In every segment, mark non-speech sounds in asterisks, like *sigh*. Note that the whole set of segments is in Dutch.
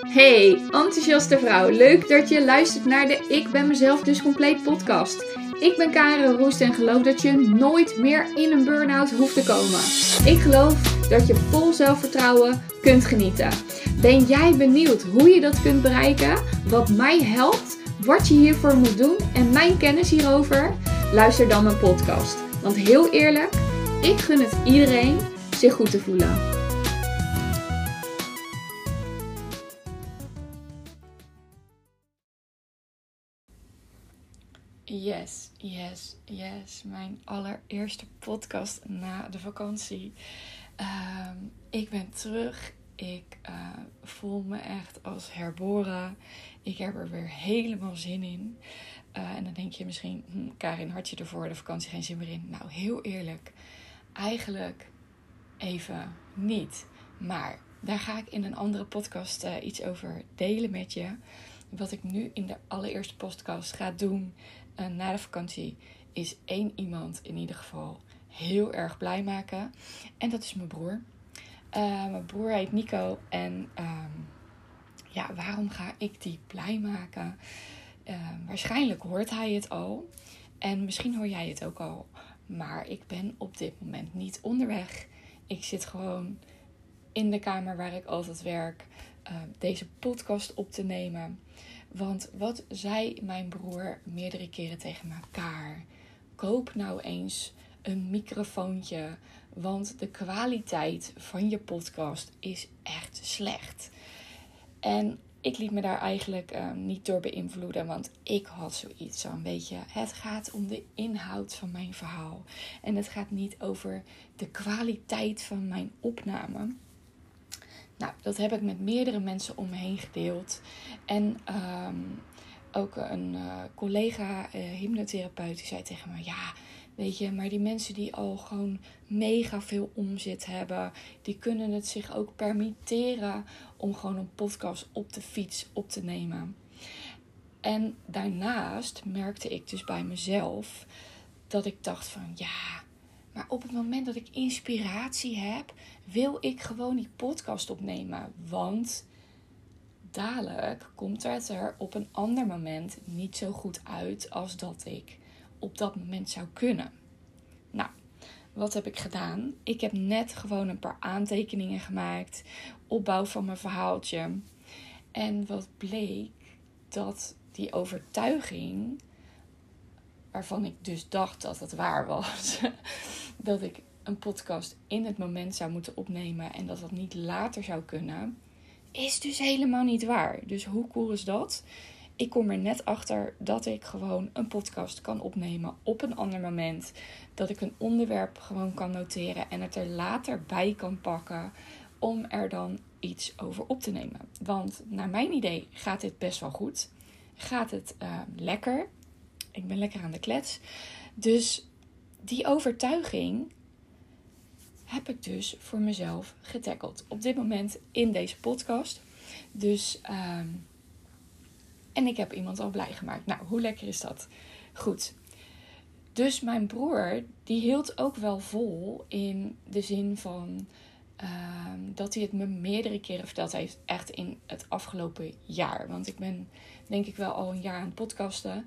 Hey, enthousiaste vrouw. Leuk dat je luistert naar de Ik ben mezelf dus compleet podcast. Ik ben Karen Roest en geloof dat je nooit meer in een burn-out hoeft te komen. Ik geloof dat je vol zelfvertrouwen kunt genieten. Ben jij benieuwd hoe je dat kunt bereiken? Wat mij helpt? Wat je hiervoor moet doen en mijn kennis hierover? Luister dan mijn podcast. Want heel eerlijk, ik gun het iedereen zich goed te voelen. Yes, yes, yes. Mijn allereerste podcast na de vakantie. Ehm, ik ben terug. Ik uh, voel me echt als herboren. Ik heb er weer helemaal zin in. Uh, en dan denk je misschien, hm, Karin, had je er voor de vakantie geen zin meer in? Nou, heel eerlijk, eigenlijk even niet. Maar daar ga ik in een andere podcast uh, iets over delen met je. Wat ik nu in de allereerste podcast ga doen na de vakantie, is één iemand in ieder geval heel erg blij maken. En dat is mijn broer. Uh, mijn broer heet Nico. En um, ja, waarom ga ik die blij maken? Uh, waarschijnlijk hoort hij het al. En misschien hoor jij het ook al. Maar ik ben op dit moment niet onderweg. Ik zit gewoon in de kamer waar ik altijd werk. Deze podcast op te nemen. Want wat zei mijn broer meerdere keren tegen elkaar? Koop nou eens een microfoontje. Want de kwaliteit van je podcast is echt slecht. En ik liet me daar eigenlijk uh, niet door beïnvloeden, want ik had zoiets van, weet je, het gaat om de inhoud van mijn verhaal. En het gaat niet over de kwaliteit van mijn opname. Nou, dat heb ik met meerdere mensen om me heen gedeeld. En um, ook een uh, collega, uh, hypnotherapeut, die zei tegen me: Ja, weet je, maar die mensen die al gewoon mega veel omzet hebben, die kunnen het zich ook permitteren om gewoon een podcast op de fiets op te nemen. En daarnaast merkte ik dus bij mezelf dat ik dacht: van ja, maar op het moment dat ik inspiratie heb, wil ik gewoon die podcast opnemen. Want dadelijk komt het er op een ander moment niet zo goed uit als dat ik op dat moment zou kunnen. Nou, wat heb ik gedaan? Ik heb net gewoon een paar aantekeningen gemaakt, opbouw van mijn verhaaltje. En wat bleek dat die overtuiging, waarvan ik dus dacht dat het waar was, *laughs* dat ik een podcast in het moment zou moeten opnemen en dat dat niet later zou kunnen, is dus helemaal niet waar. Dus hoe cool is dat? Ik kom er net achter dat ik gewoon een podcast kan opnemen op een ander moment. Dat ik een onderwerp gewoon kan noteren en het er later bij kan pakken om er dan iets over op te nemen. Want naar mijn idee gaat dit best wel goed. Gaat het uh, lekker. Ik ben lekker aan de klets. Dus die overtuiging heb ik dus voor mezelf getackeld. Op dit moment in deze podcast. Dus, um, en ik heb iemand al blij gemaakt. Nou, hoe lekker is dat? Goed. Dus mijn broer, die hield ook wel vol in de zin van um, dat hij het me meerdere keren verteld heeft. Echt in het afgelopen jaar. Want ik ben denk ik wel al een jaar aan het podcasten.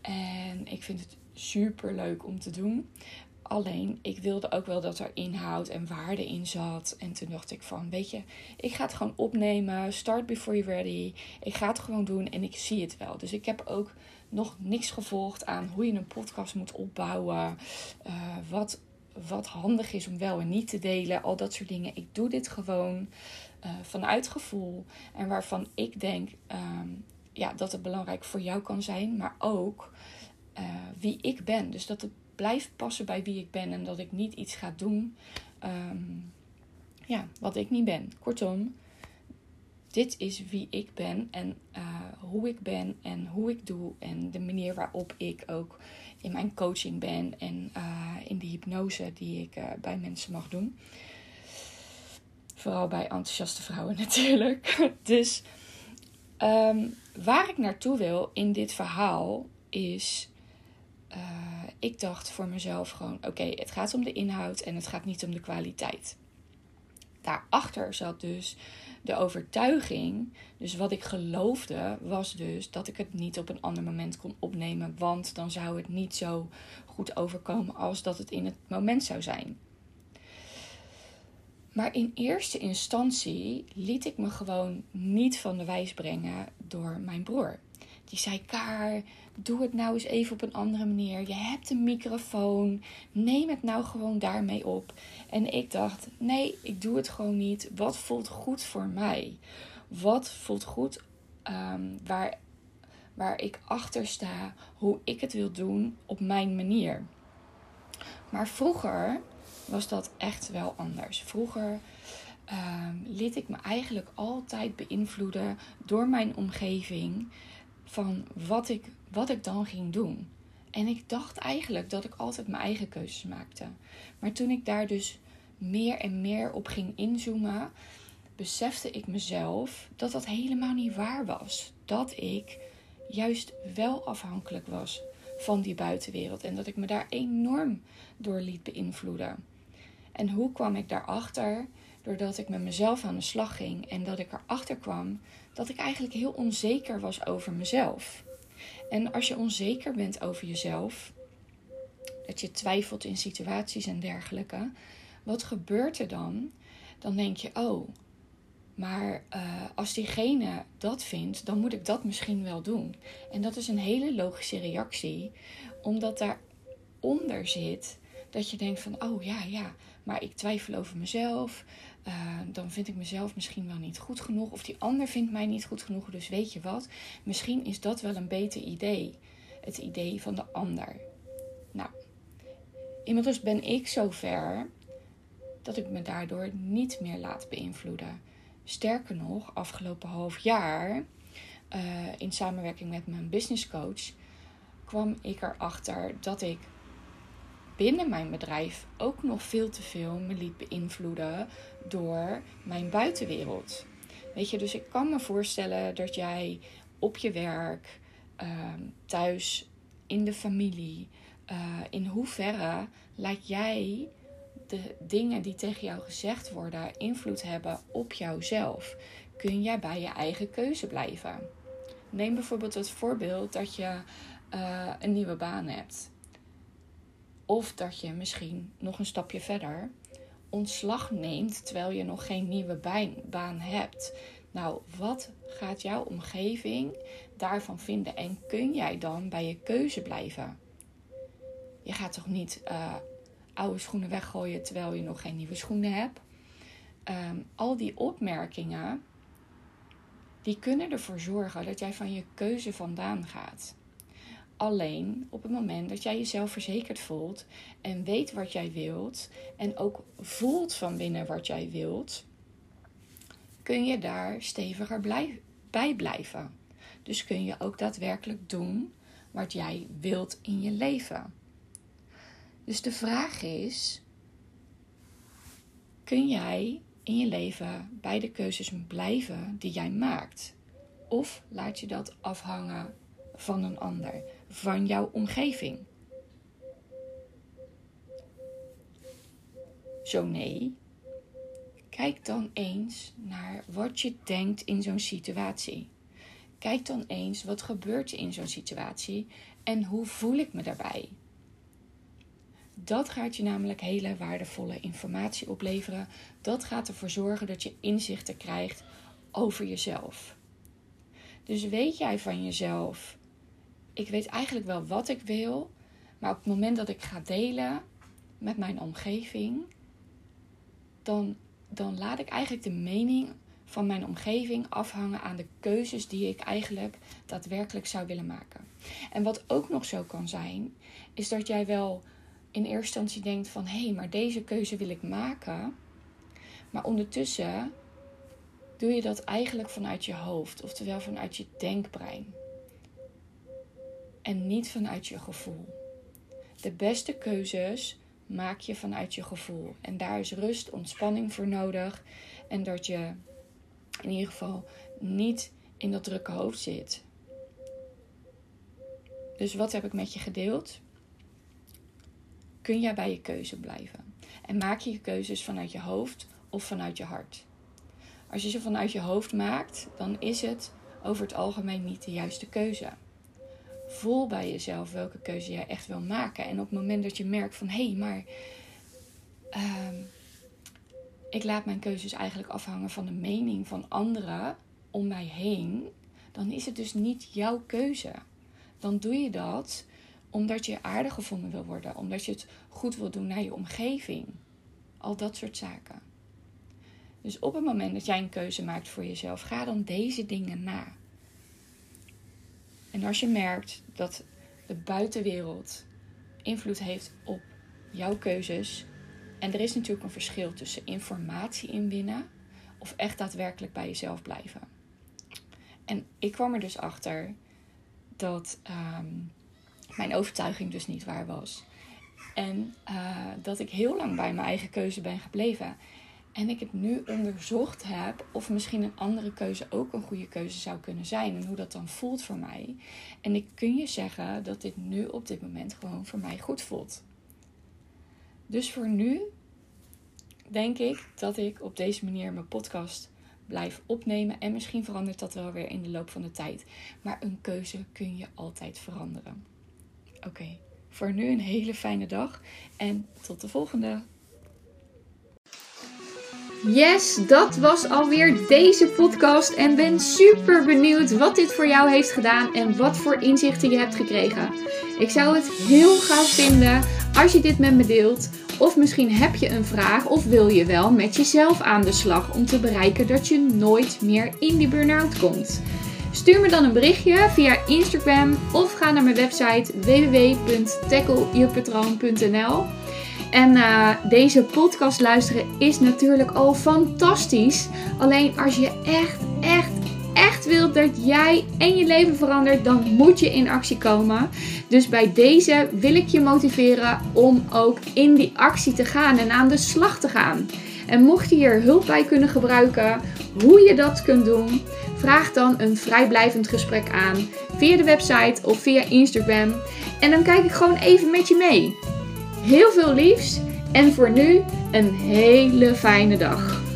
En ik vind het super leuk om te doen. Alleen, ik wilde ook wel dat er inhoud en waarde in zat. En toen dacht ik van, weet je, ik ga het gewoon opnemen. Start before you're ready. Ik ga het gewoon doen en ik zie het wel. Dus ik heb ook nog niks gevolgd aan hoe je een podcast moet opbouwen. Uh, wat, wat handig is om wel en niet te delen. Al dat soort dingen. Ik doe dit gewoon uh, vanuit gevoel. En waarvan ik denk um, ja, dat het belangrijk voor jou kan zijn. Maar ook uh, wie ik ben. Dus dat het blijf passen bij wie ik ben en dat ik niet iets ga doen um, ja, wat ik niet ben. Kortom, dit is wie ik ben en uh, hoe ik ben en hoe ik doe en de manier waarop ik ook in mijn coaching ben en uh, in de hypnose die ik bij mensen mag doen. Vooral bij enthousiaste vrouwen *laughs* natuurlijk. dus um, waar ik naartoe wil in dit verhaal is uh, ik dacht voor mezelf gewoon: oké, het gaat om de inhoud en het gaat niet om de kwaliteit. Daarachter zat dus de overtuiging, dus wat ik geloofde, was dus dat ik het niet op een ander moment kon opnemen, want dan zou het niet zo goed overkomen als dat het in het moment zou zijn. Maar in eerste instantie liet ik me gewoon niet van de wijs brengen door mijn broer. Die zei: Kaar, doe het nou eens even op een andere manier. Je hebt een microfoon. Neem het nou gewoon daarmee op. En ik dacht: nee, ik doe het gewoon niet. Wat voelt goed voor mij? Wat voelt goed ehm, waar, waar ik achter sta, hoe ik het wil doen op mijn manier? Maar vroeger was dat echt wel anders. Vroeger uh, liet ik me eigenlijk altijd beïnvloeden door mijn omgeving van wat ik, wat ik dan ging doen. En ik dacht eigenlijk dat ik altijd mijn eigen keuzes maakte. Maar toen ik daar dus meer en meer op ging inzoomen, besefte ik mezelf dat dat helemaal niet waar was. Dat ik juist wel afhankelijk was van die buitenwereld en dat ik me daar enorm door liet beïnvloeden. En hoe kwam ik daarachter? Doordat ik met mezelf aan de slag ging en dat ik erachter kwam dat ik eigenlijk heel onzeker was over mezelf. En als je onzeker bent over jezelf, dat je twijfelt in situaties en dergelijke, wat gebeurt er dan? Dan denk je, oh, maar uh, als diegene dat vindt, dan moet ik dat misschien wel doen. En dat is een hele logische reactie, omdat daaronder zit dat je denkt van, oh ja, ja, maar ik twijfel over mezelf. Uh, dan vind ik mezelf misschien wel niet goed genoeg. Of die ander vindt mij niet goed genoeg. Dus weet je wat? Misschien is dat wel een beter idee. Het idee van de ander. Nou, inmiddels ben ik zover dat ik me daardoor niet meer laat beïnvloeden. Sterker nog, afgelopen half jaar, uh, in samenwerking met mijn business coach, kwam ik erachter dat ik binnen mijn bedrijf ook nog veel te veel me liet beïnvloeden door mijn buitenwereld. Weet je, dus ik kan me voorstellen dat jij op je werk, ehm, thuis, in de familie, uh, in hoeverre laat jij de dingen die tegen jou gezegd worden invloed hebben op jouzelf? Kun jij bij je eigen keuze blijven? Neem bijvoorbeeld het voorbeeld dat je uh, een nieuwe baan hebt. Of dat je misschien nog een stapje verder ontslag neemt terwijl je nog geen nieuwe baan hebt. Nou, wat gaat jouw omgeving daarvan vinden? En kun jij dan bij je keuze blijven? Je gaat toch niet uh, oude schoenen weggooien terwijl je nog geen nieuwe schoenen hebt? Um, al die opmerkingen, die kunnen ervoor zorgen dat jij van je keuze vandaan gaat. Alleen op het moment dat jij jezelf verzekerd voelt en weet wat jij wilt en ook voelt van binnen wat jij wilt, kun je daar steviger bij blijven. Dus kun je ook daadwerkelijk doen wat jij wilt in je leven. Dus de vraag is: kun jij in je leven bij de keuzes blijven die jij maakt? Of laat je dat afhangen van een ander? Van jouw omgeving? Zo nee. Kijk dan eens naar wat je denkt in zo'n situatie. Kijk dan eens wat gebeurt in zo'n situatie en hoe voel ik me daarbij. Dat gaat je namelijk hele waardevolle informatie opleveren. Dat gaat ervoor zorgen dat je inzichten krijgt over jezelf. Dus weet jij van jezelf ik weet eigenlijk wel wat ik wil. Maar op het moment dat ik ga delen met mijn omgeving, dan, dan laat ik eigenlijk de mening van mijn omgeving afhangen aan de keuzes die ik eigenlijk daadwerkelijk zou willen maken. En wat ook nog zo kan zijn, is dat jij wel in eerste instantie denkt van hé, hey, maar deze keuze wil ik maken. Maar ondertussen doe je dat eigenlijk vanuit je hoofd, oftewel vanuit je denkbrein en niet vanuit je gevoel. De beste keuzes maak je vanuit je gevoel. En daar is rust, ontspanning voor nodig. En dat je in ieder geval niet in dat drukke hoofd zit. Dus wat heb ik met je gedeeld? Kun jij bij je keuze blijven? En maak je je keuzes vanuit je hoofd of vanuit je hart? als je ze vanuit je hoofd maakt, dan is het over het algemeen niet de juiste keuze. Voel bij jezelf welke keuze jij echt wil maken. En op het moment dat je merkt van hé, hey, maar ehm, ik laat mijn keuzes eigenlijk afhangen van de mening van anderen om mij heen, dan is het dus niet jouw keuze. Dan doe je dat omdat je aardig gevonden wil worden, omdat je het goed wil doen naar je omgeving. Al dat soort zaken. Dus op het moment dat jij een keuze maakt voor jezelf, ga dan deze dingen na. En als je merkt dat de buitenwereld invloed heeft op jouw keuzes, en er is natuurlijk een verschil tussen informatie inwinnen of echt daadwerkelijk bij jezelf blijven. En ik kwam er dus achter dat ehm, mijn overtuiging dus niet waar was. En uh, dat ik heel lang bij mijn eigen keuze ben gebleven. En ik het nu onderzocht heb of misschien een andere keuze ook een goede keuze zou kunnen zijn. En hoe dat dan voelt voor mij. En ik kun je zeggen dat dit nu op dit moment gewoon voor mij goed voelt. Dus voor nu denk ik dat ik op deze manier mijn podcast blijf opnemen. En misschien verandert dat wel weer in de loop van de tijd. Maar een keuze kun je altijd veranderen. Oké, voor nu een hele fijne dag en tot de volgende. Yes, dat was alweer deze podcast en ben super benieuwd wat dit voor jou heeft gedaan en wat voor inzichten je hebt gekregen. Ik zou het heel gaaf vinden als je dit met me deelt. Of misschien heb je een vraag of wil je wel met jezelf aan de slag om te bereiken dat je nooit meer in die burn-out komt. Stuur me dan een berichtje via Instagram of ga naar mijn website www.tackleyourpatroon.nl. En uh, deze podcast luisteren is natuurlijk al fantastisch. Alleen als je echt, echt, echt wilt dat jij en je leven verandert, dan moet je in actie komen. Dus bij deze wil ik je motiveren om ook in die actie te gaan en aan de slag te gaan. En mocht je hier hulp bij kunnen gebruiken, hoe je dat kunt doen, vraag dan een vrijblijvend gesprek aan via de website of via Instagram. En dan kijk ik gewoon even met je mee. Heel veel liefs en voor nu een hele fijne dag.